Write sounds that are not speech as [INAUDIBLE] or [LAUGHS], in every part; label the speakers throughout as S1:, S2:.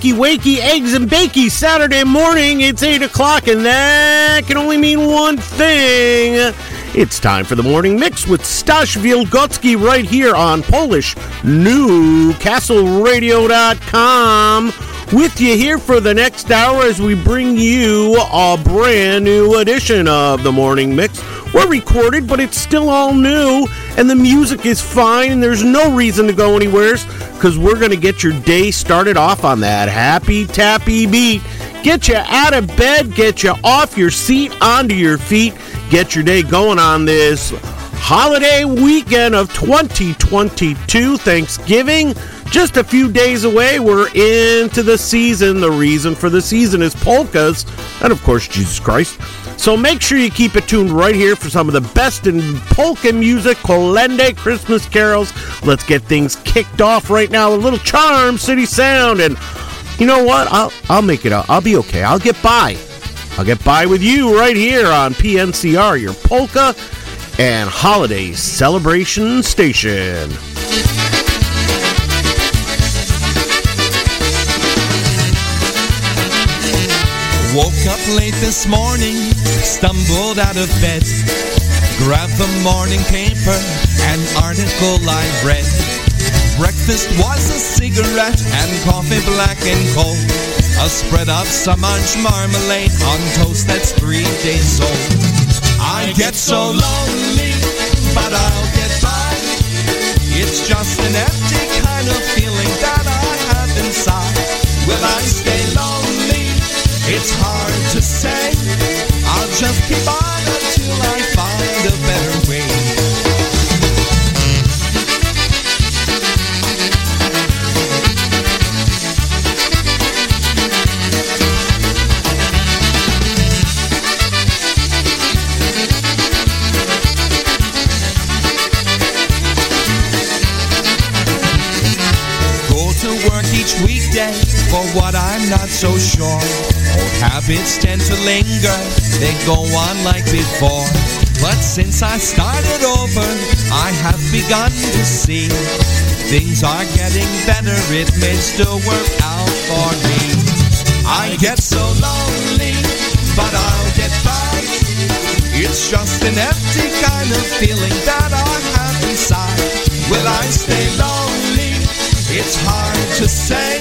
S1: Wakey, wakey, eggs and bakey, Saturday morning, it's 8 o'clock, and that can only mean one thing. It's time for the morning mix with Stash Wilgocki right here on Polish NewcastleRadio.com. With you here for the next hour as we bring you a brand new edition of the morning mix. We're recorded, but it's still all new, and the music is fine, and there's no reason to go anywhere because we're going to get your day started off on that happy tappy beat. Get you out of bed, get you off your seat, onto your feet, get your day going on this holiday weekend of 2022, Thanksgiving. Just a few days away, we're into the season. The reason for the season is polkas, and of course, Jesus Christ. So make sure you keep it tuned right here for some of the best in polka music, Kolende Christmas carols. Let's get things kicked off right now. A little charm, city sound, and you know what? I'll I'll make it. I'll be okay. I'll get by. I'll get by with you right here on PNCR, your polka and holiday celebration station.
S2: Woke up late this morning, stumbled out of bed, grabbed the morning paper, an article I read. Breakfast was a cigarette and coffee black and cold. A spread of some munch marmalade on toast that's three days old. I get so lonely, but I'll get by. It's just an empty kind of feeling that I have inside. Will I stay? It's hard to say. I'll just keep on until I find a better way. Go to work each weekday for what I'm not so sure. Old habits tend to linger, they go on like before. But since I started over, I have begun to see things are getting better, it may still work out for me. I get so lonely, but I'll get by. It's just an empty kind of feeling that I have inside. Will I stay lonely? It's hard to say.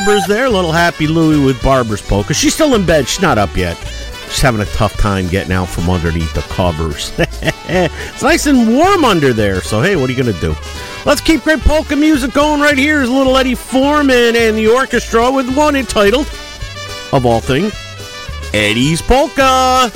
S1: There. Little Happy Louie with Barbers Polka. She's still in bed. She's not up yet. She's having a tough time getting out from underneath the covers. [LAUGHS] it's nice and warm under there. So, hey, what are you going to do? Let's keep great polka music going right here. Is little Eddie Forman and the orchestra with one entitled, of all things, Eddie's Polka.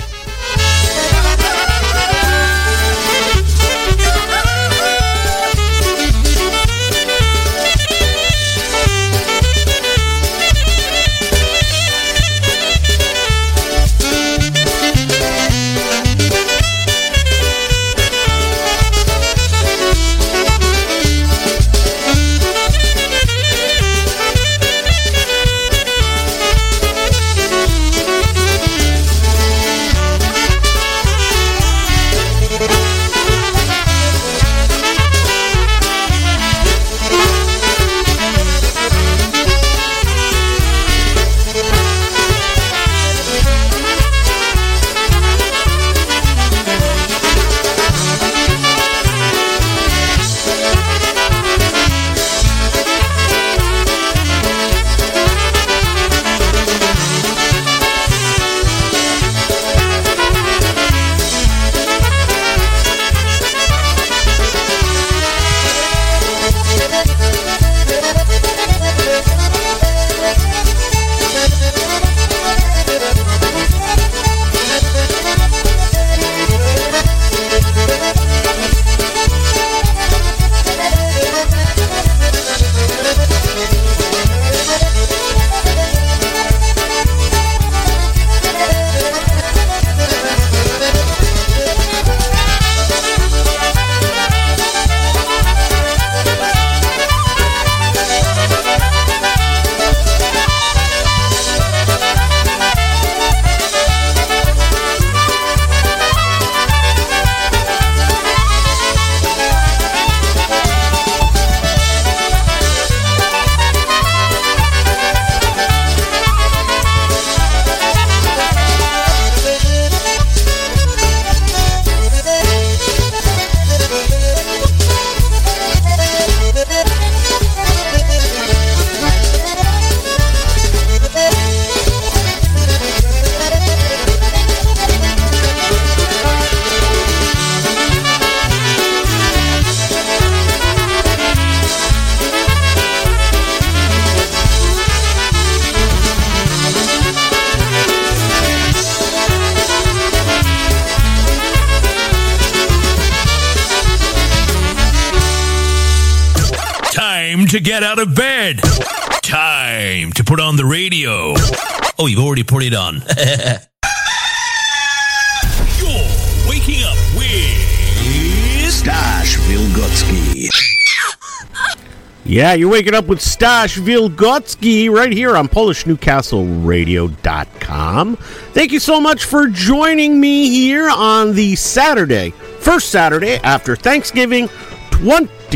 S1: [LAUGHS]
S3: You're waking up with
S4: Stash Wilgocki. [LAUGHS]
S1: Yeah, you're waking up with Stash Wilgocki right here on PolishNewcastleRadio.com. Thank you so much for joining me here on the Saturday, first Saturday after Thanksgiving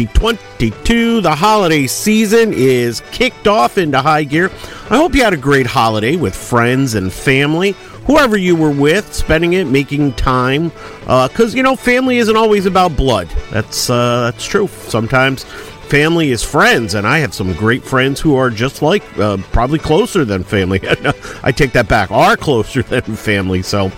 S1: 2022. The holiday season is kicked off into high gear. I hope you had a great holiday with friends and family whoever you were with, spending it, making time, because uh, you know family isn't always about blood. That's uh, that's true. Sometimes family is friends, and I have some great friends who are just like uh, probably closer than family. [LAUGHS] I take that back, are closer [LAUGHS] than family. So.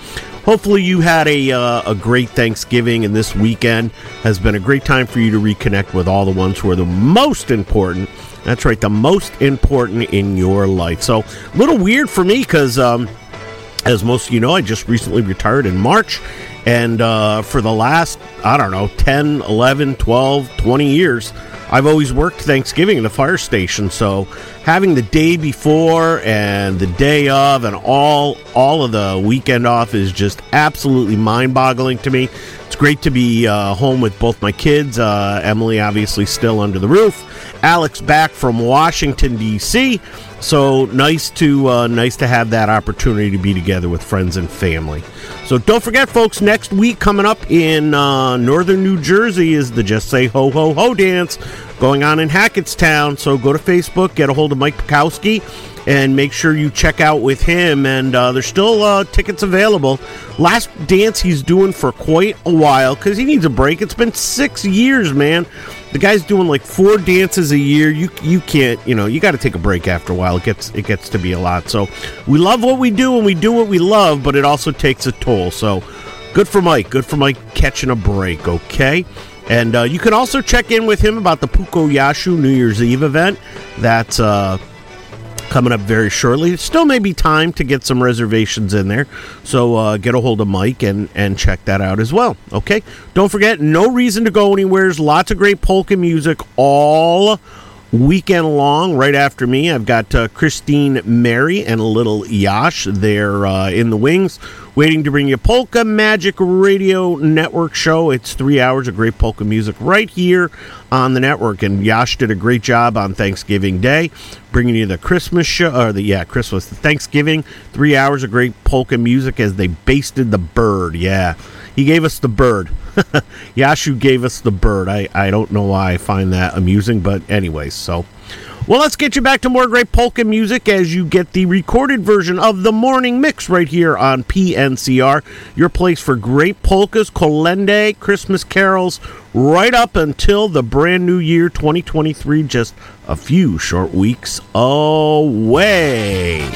S1: Hopefully, you had a, uh, a great Thanksgiving, and this weekend has been a great time for you to reconnect with all the ones who are the most important. That's right, the most important in your life. So, a little weird for me because um, as most of you know, I just recently retired in March. And uh, for the last, I don't know, 10, 11, 12, 20 years, I've always worked Thanksgiving in the fire station. So having the day before and the day of and all all of the weekend off is just absolutely mind-boggling to me. Great to be uh, home with both my kids. Uh, Emily, obviously, still under the roof. Alex back from Washington D.C. So nice to uh, nice to have that opportunity to be together with friends and family. So don't forget, folks. Next week coming up in uh, northern New Jersey is the Just Say Ho Ho Ho dance going on in Hackettstown. So go to Facebook, get a hold of Mike Pekowski, and make sure you check out with him. And uh, there's still uh, tickets available. Last dance he's doing for quite a while because he needs a break. It's been six years, man. The guy's doing like four dances a year. You you can't, you know, you got to take a break after a while. It gets it gets to be a lot. So we love what we do and we do what we love, but it also takes a toll. So good for Mike. Good for Mike catching a break. Okay. And uh, you can also check in with him about the Puko Yashu New Year's Eve event. That's uh, coming up very shortly. Still may be time to get some reservations in there. So uh, get a hold of Mike and, and check that out as well. Okay? Don't forget, no reason to go anywhere. There's lots of great polka music all weekend long right after me. I've got uh, Christine Mary and a little Yash there uh, in the wings, waiting to bring you Polka Magic Radio Network show. It's three hours of great polka music right here on the network. And Yash did a great job on Thanksgiving Day, bringing you the Christmas show, or the, yeah, Christmas, Thanksgiving, three hours of great polka music as they basted the bird. Yeah. He gave us the bird. [LAUGHS] Yashu gave us the bird. I, I don't know why I find that amusing, but anyways, so. Well, let's get you back to more great polka music as you get the recorded version of the morning mix right here on PNCR, your place for great polkas, kolende, Christmas carols, right up until the brand new year 2023, just a few short weeks away.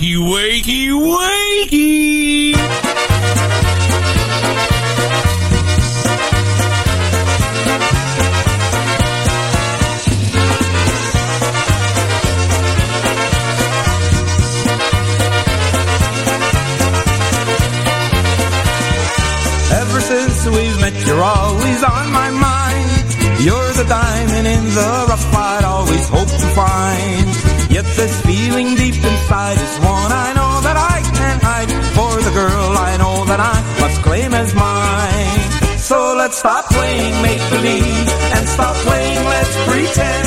S3: Wakey, wakey,
S5: stop playing make believe and stop playing let's pretend.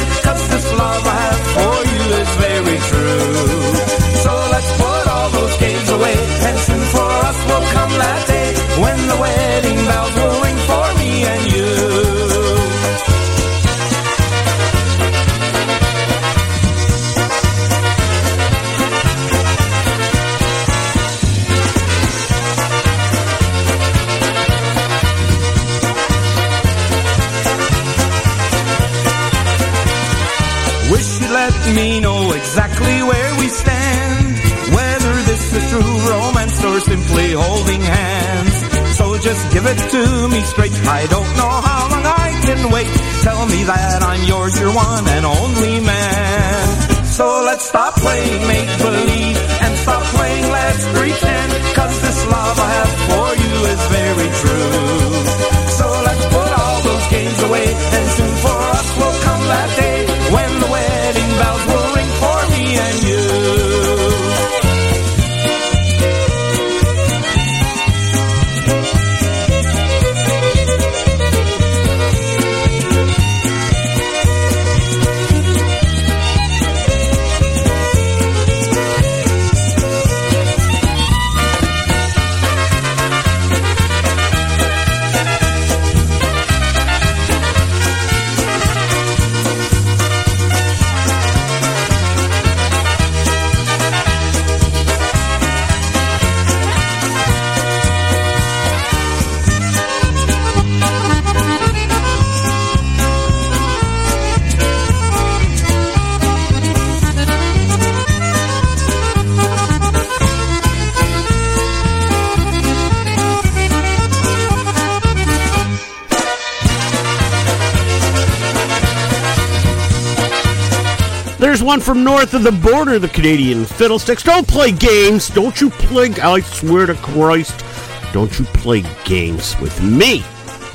S1: one
S6: from north of the border, the Canadian Fiddlesticks. Don't play games. Don't you play. I swear to Christ. Don't you play games with me.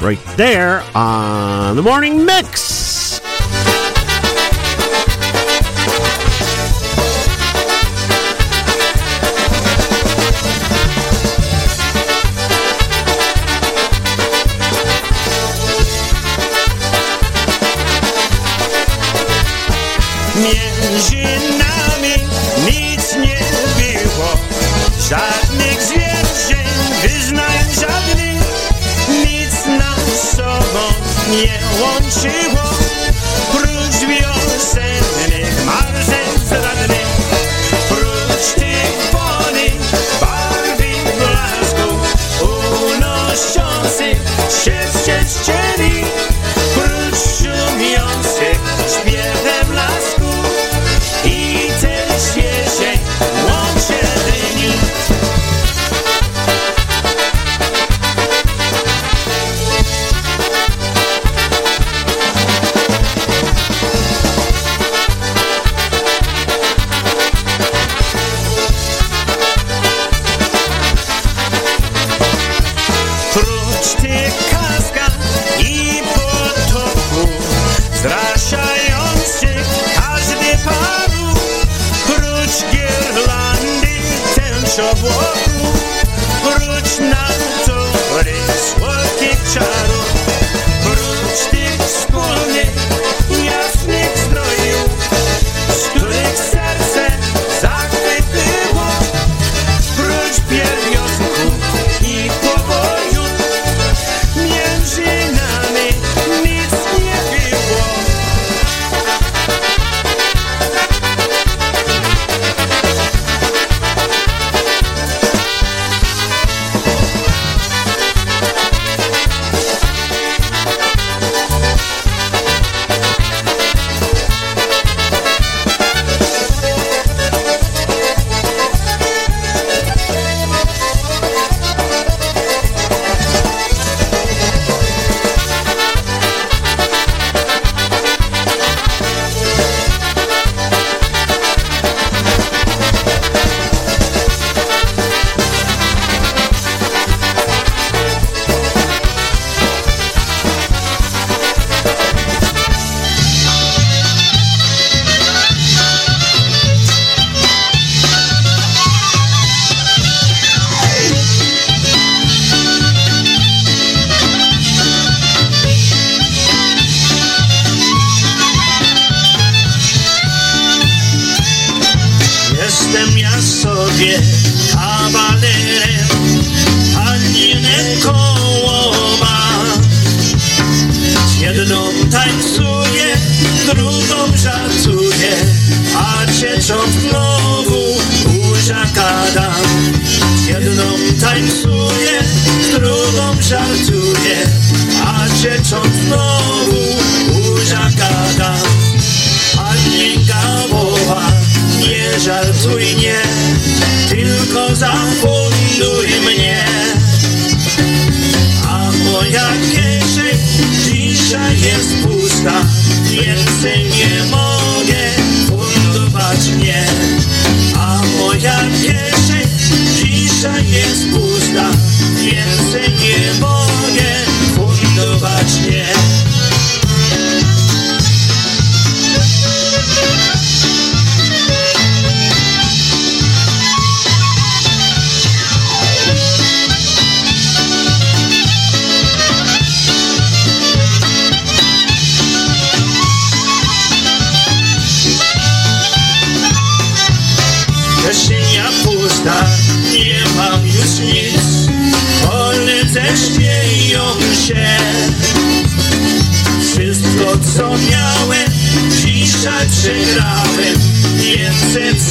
S6: Right there on the morning mix.
S7: on she
S6: walked, róż wiosek.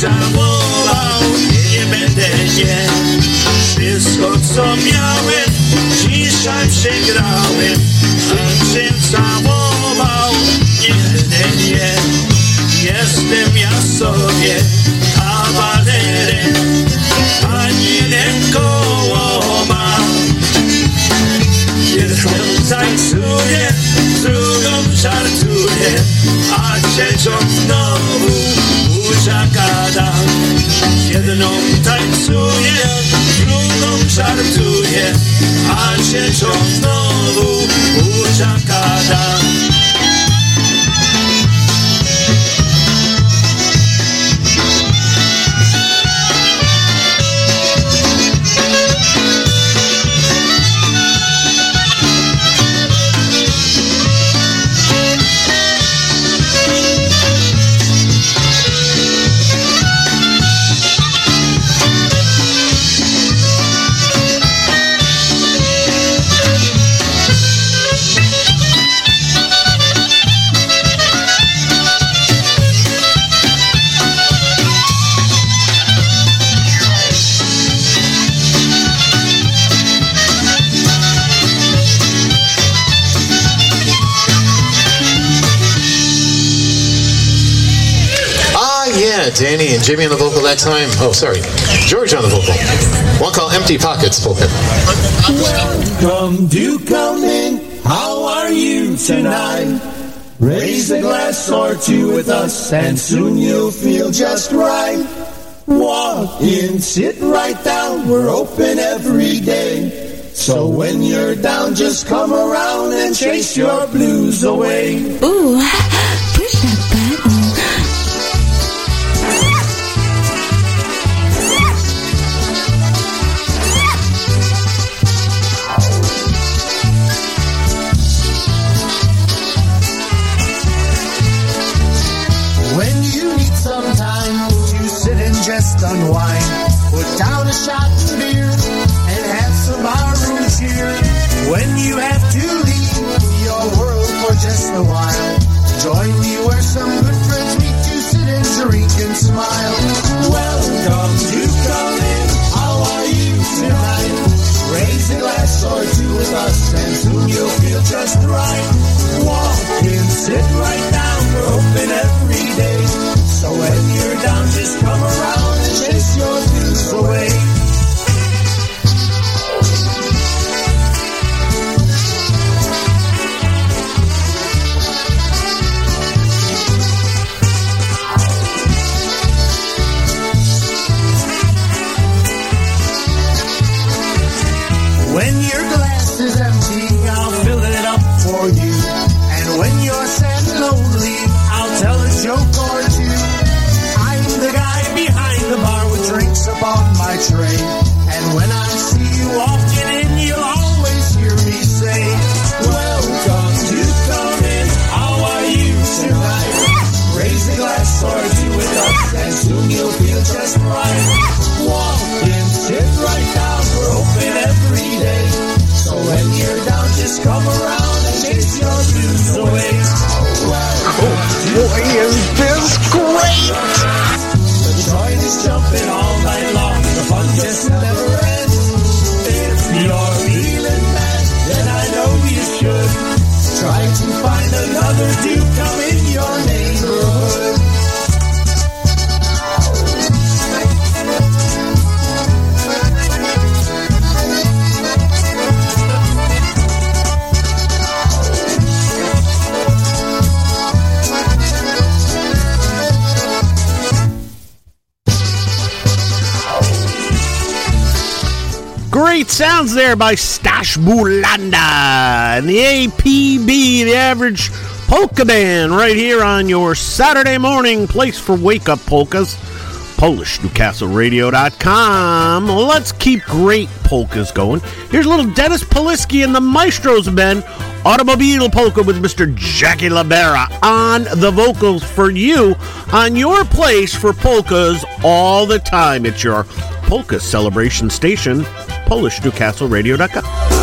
S6: Chama Jimmy on the vocal that time. Oh, sorry, George on the vocal. One call, Empty Pockets spoken.
S8: Welcome, do come in. How are you tonight? Raise a glass or two with us, and soon you'll feel just right. Walk in, sit right down, we're open every day. So when you're down, just come around and chase your blues away.
S9: Ooh.
S1: spring. There by Stash Bulanda and the APB, the average polka band, right here on your Saturday morning place for wake up polkas. PolishNewcastleRadio.com. Let's keep great polkas going. Here's little Dennis Polisky and the Maestros band, Automobile Polka with Mr. Jackie Labera on the vocals for you on your place for polkas all the time. It's your polka celebration station, PolishNewcastleRadio.com.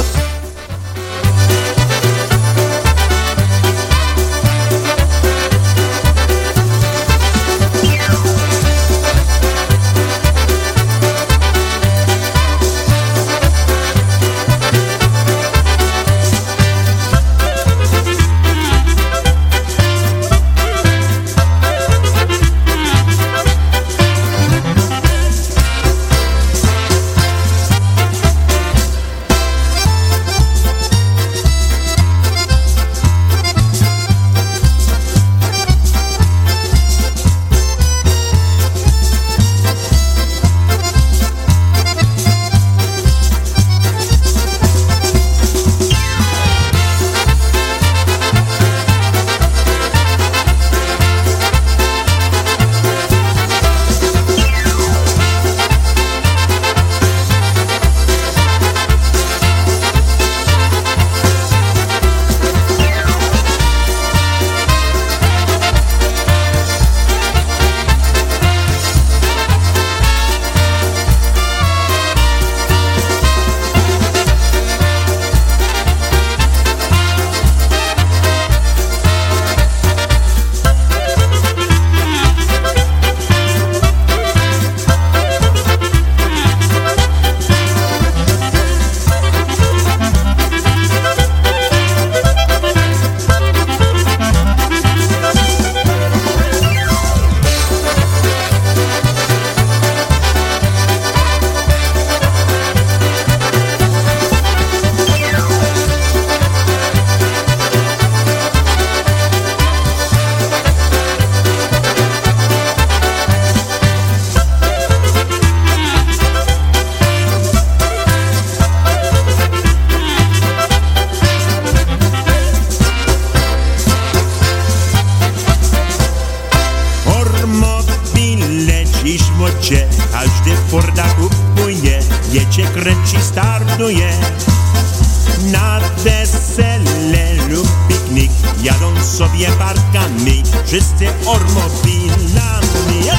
S3: się kręci, startuje na wesele lub piknik, jadą sobie parkami, wszyscy ormowilami.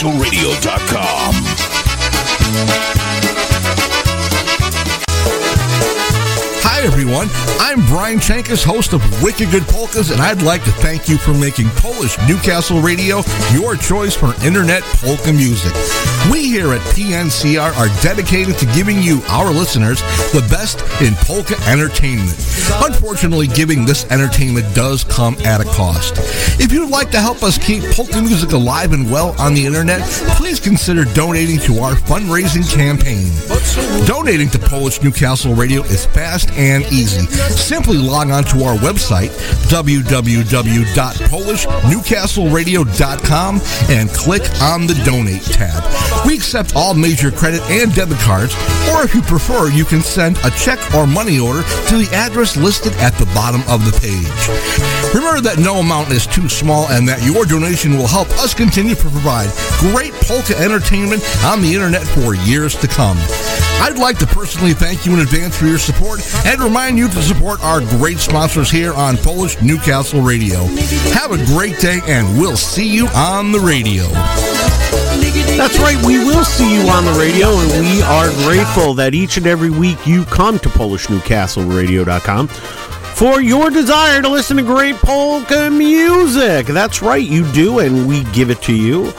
S3: PolishNewcastleRadio.com.
S10: Hi, everyone. I'm Brian Chankus, host of Wicked Good Polkas, and I'd like to thank you for making Polish Newcastle Radio your choice for internet polka music. We here at PNCR are dedicated to giving you, our listeners, the best in polka entertainment. Unfortunately, giving this entertainment does come at a cost. If you'd like to help us keep polka music alive and well on the internet, please consider donating to our fundraising campaign. Donating to Polish Newcastle Radio is fast and easy. Simply log on to our website, www.polishnewcastleradio.com, and click on the Donate tab. We accept all major credit and debit cards, or if you prefer, you can send a check or money order to the address listed at the bottom of the page. Remember that no amount is too small and that your donation will help us continue to provide great polka entertainment on the internet for years to come. I'd like to personally thank you in advance for your support and remind you to support our great sponsors here on Polish Newcastle Radio. Have a great day and we'll see you on the radio.
S1: That's right, we will see you on the radio, and we are grateful that each and every week you come to PolishNewcastleRadio.com for your desire to listen to great polka music. That's right, you do, and we give it to you.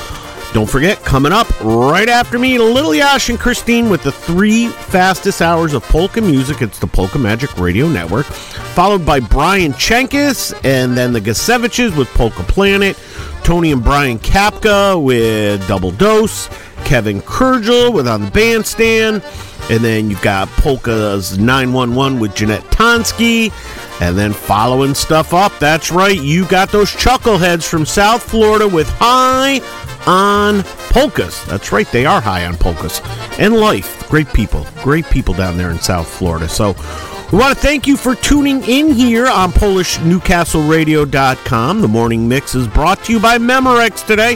S1: Don't forget, coming up right after me, Little Yash and Christine with the three fastest hours of polka music. It's the Polka Magic Radio Network, followed by Brian Chenkis and then the Gaseviches with Polka Planet, Tony and Brian Kapka with Double Dose, Kevin Kurgel with On the Bandstand, and then you've got Polka's 911 with Jeanette Tonsky. And then following stuff up, that's right, you got those chuckleheads from South Florida with High on Polkas. That's right, they are high on polkas and life. Great people, great people down there in South Florida. So we want to thank you for tuning in here on PolishNewcastleRadio.com. The morning mix is brought to you by Memorex today.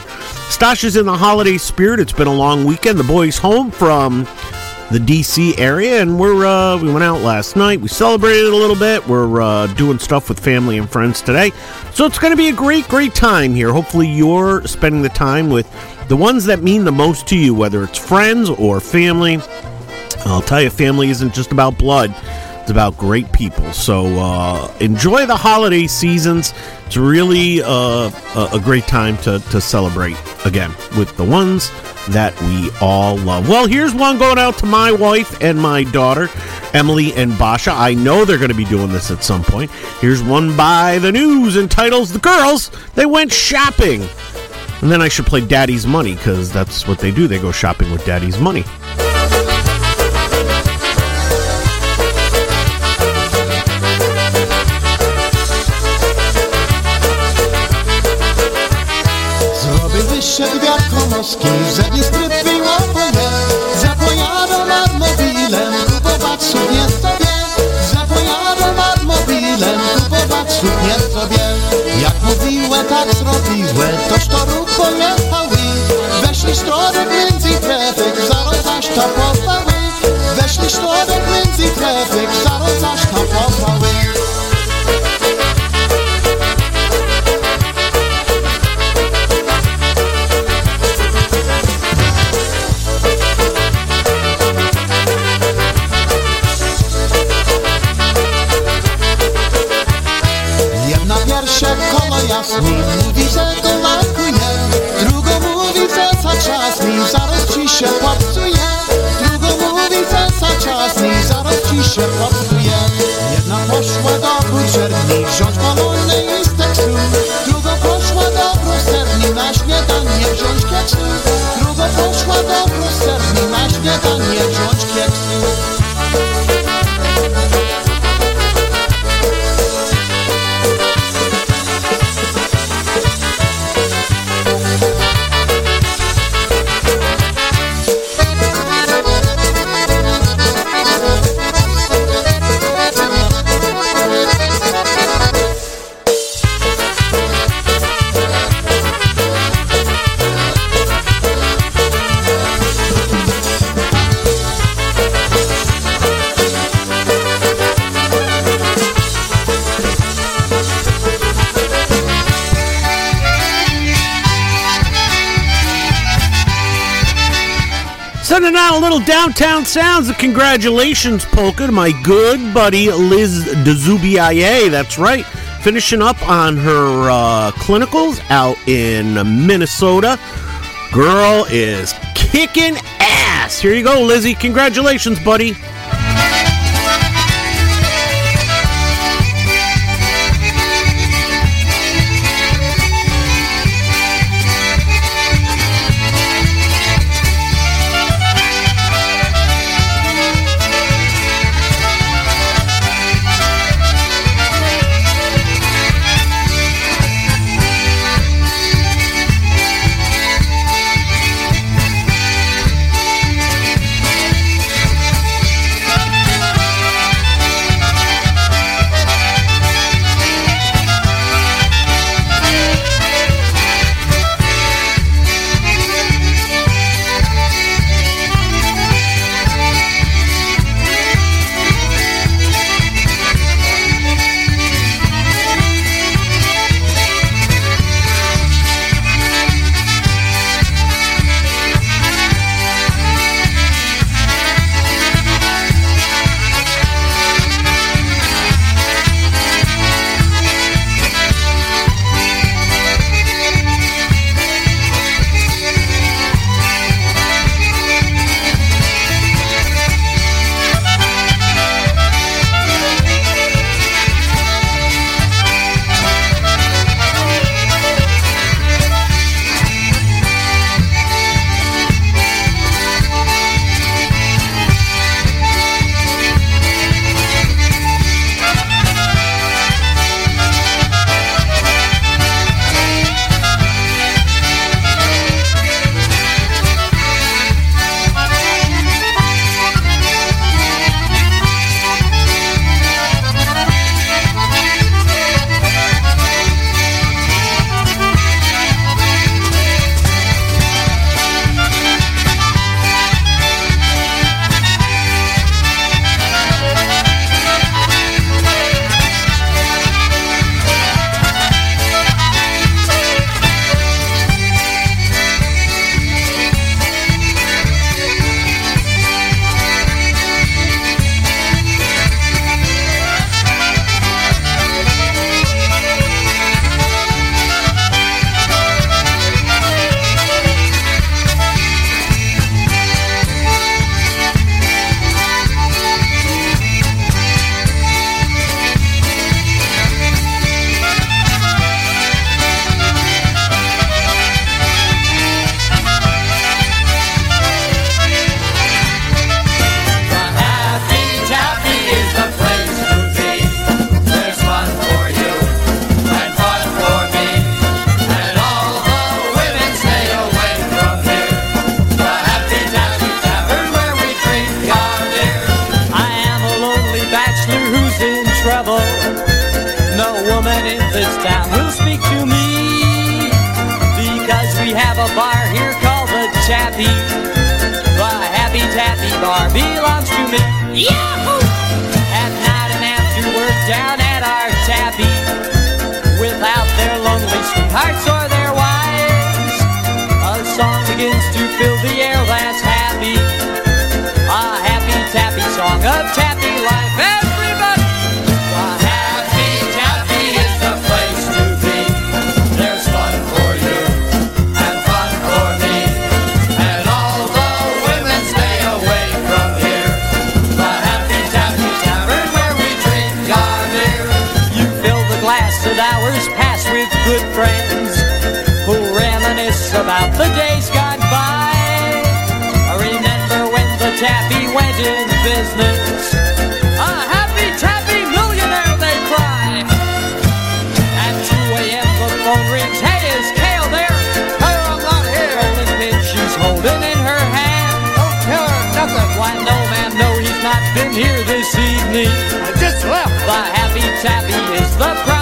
S1: Stash is in the holiday spirit. It's been a long weekend. The boys home from the DC area, and we're uh, we went out last night. We celebrated a little bit. We're uh, doing stuff with family and friends today, so it's going to be a great, great time here. Hopefully, you're spending the time with the ones that mean the most to you, whether it's friends or family. I'll tell you, family isn't just about blood. It's about great people. So uh, enjoy the holiday seasons. It's really uh, a, great time to, to celebrate again with the ones that we all love. Well, here's one going out to my wife and my daughter, Emily and Basha. I know they're going to be doing this at some point. Here's one by the news entitles The Girls, They Went Shopping. And then I should play Daddy's Money because that's what they do. They go shopping with Daddy's Money.
S11: Jak konoski, żeby sprytnie łaponie Zapojadę nad mobilem, kupować suknię sobie Zapojadę nad mobilem, kupować suknię sobie Jak mówiłe, tak zrobiłe, toż to ród pojechały Weszli środek między trefek, zaraz aż to popały Weszli środek między trefek, zaraz aż to popały się Jedna poszła do buczerni wziąć balony i z tekstu Druga poszła do bruserni na śniadanie wziąć keksu Druga poszła do bruserni na śniadanie wziąć keksu
S1: Sending out a little downtown sounds of congratulations polka to my good buddy Liz DeZubiaye. That's right. Finishing up on her uh, clinicals out in Minnesota. Girl is kicking ass. Here you go, Lizzie. Congratulations, buddy.
S12: bar belongs to me. Yahoo! At night and after work down at our tabby. Without their lonely sweethearts. wedding business. A happy tappy millionaire, they cry. At 2 a.m. the phone rings. Hey, is Kale there? Her, I'm not here. And then she's holding in her hand. Don't tell her nothing. Why, no, ma'am, no, he's not been here this evening. I just left. The happy tappy is the prize.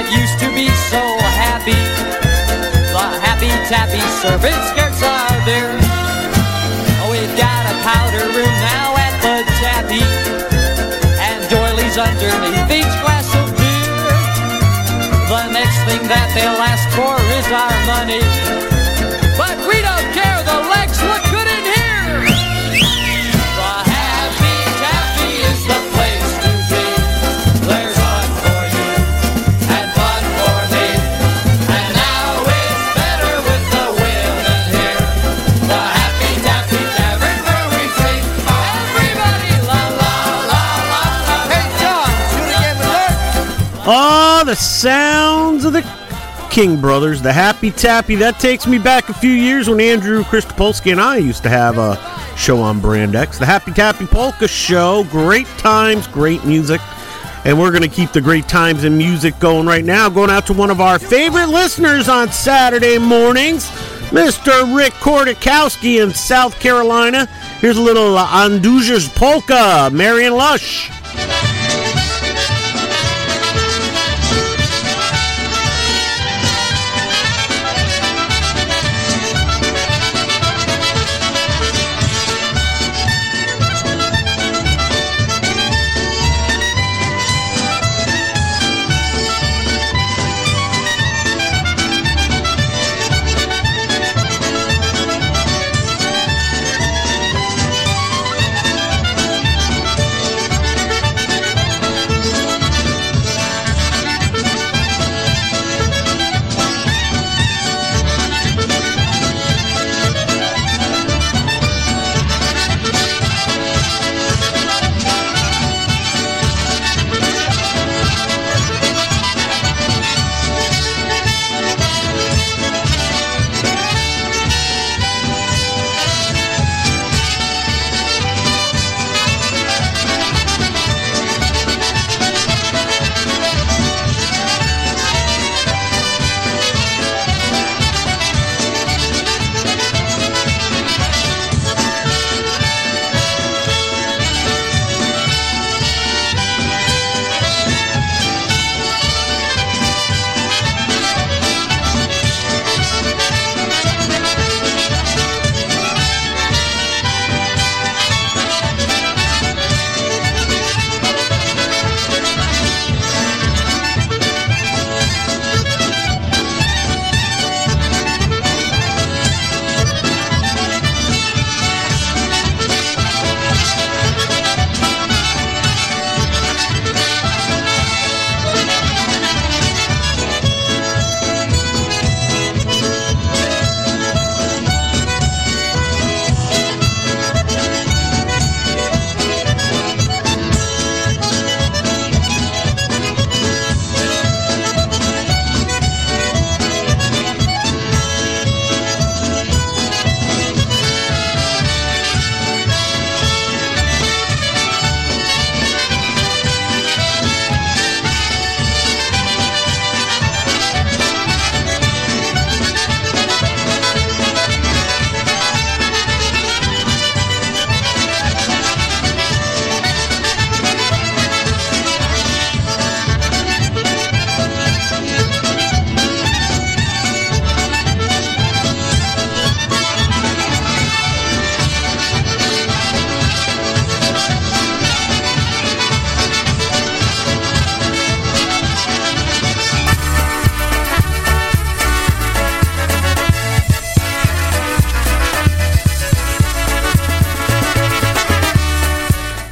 S12: That used to be so happy. The happy tappy serving skirts are there. Oh, we've got a powder room now at the tappy. And doilies underneath each glass of beer. The next thing that they'll ask for is our money. But we don't care, that.
S1: Oh, the sounds of the King Brothers, the Happy Tappy. That takes me back a few years when Andrew Christopolsky and I used to have a show on Brand X, the Happy Tappy Polka Show. Great times, great music. And we're going to keep the great times and music going right now. Going out to one of our favorite listeners on Saturday mornings, Mr. Rick Kordakowski in South Carolina. Here's a little uh, Anduja's Polka, Marion Lush.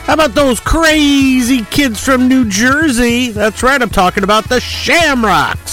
S1: How about those crazy kids from New Jersey? That's right, I'm talking about the Shamrocks.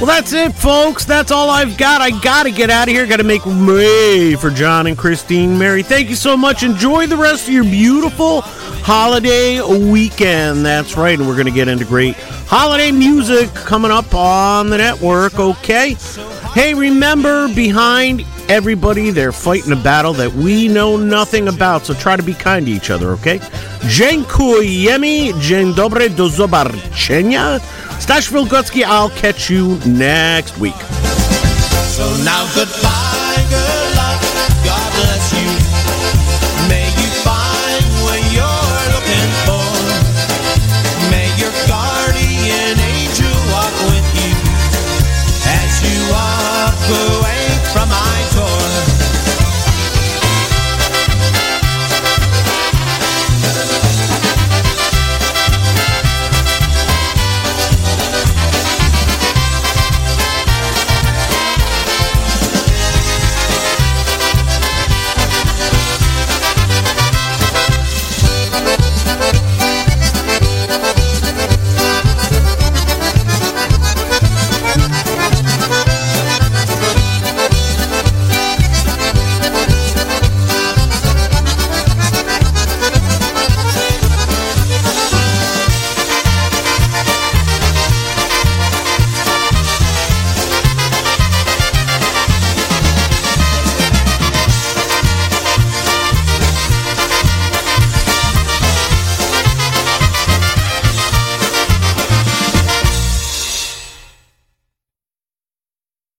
S1: Well, that's it, folks. That's all I've got. I got to get out of here. Got to make way for John and Christine. Mary, thank you so much. Enjoy the rest of your beautiful holiday weekend. That's right. And we're going to get into great holiday music coming up on the network, okay? Hey, remember, behind everybody, they're fighting a battle that we know nothing about. So try to be kind to each other, okay? Dziękujemy. Dzień dobry. Do zobaczenia. Stash Wilgocki, I'll catch you next week.
S11: So now goodbye.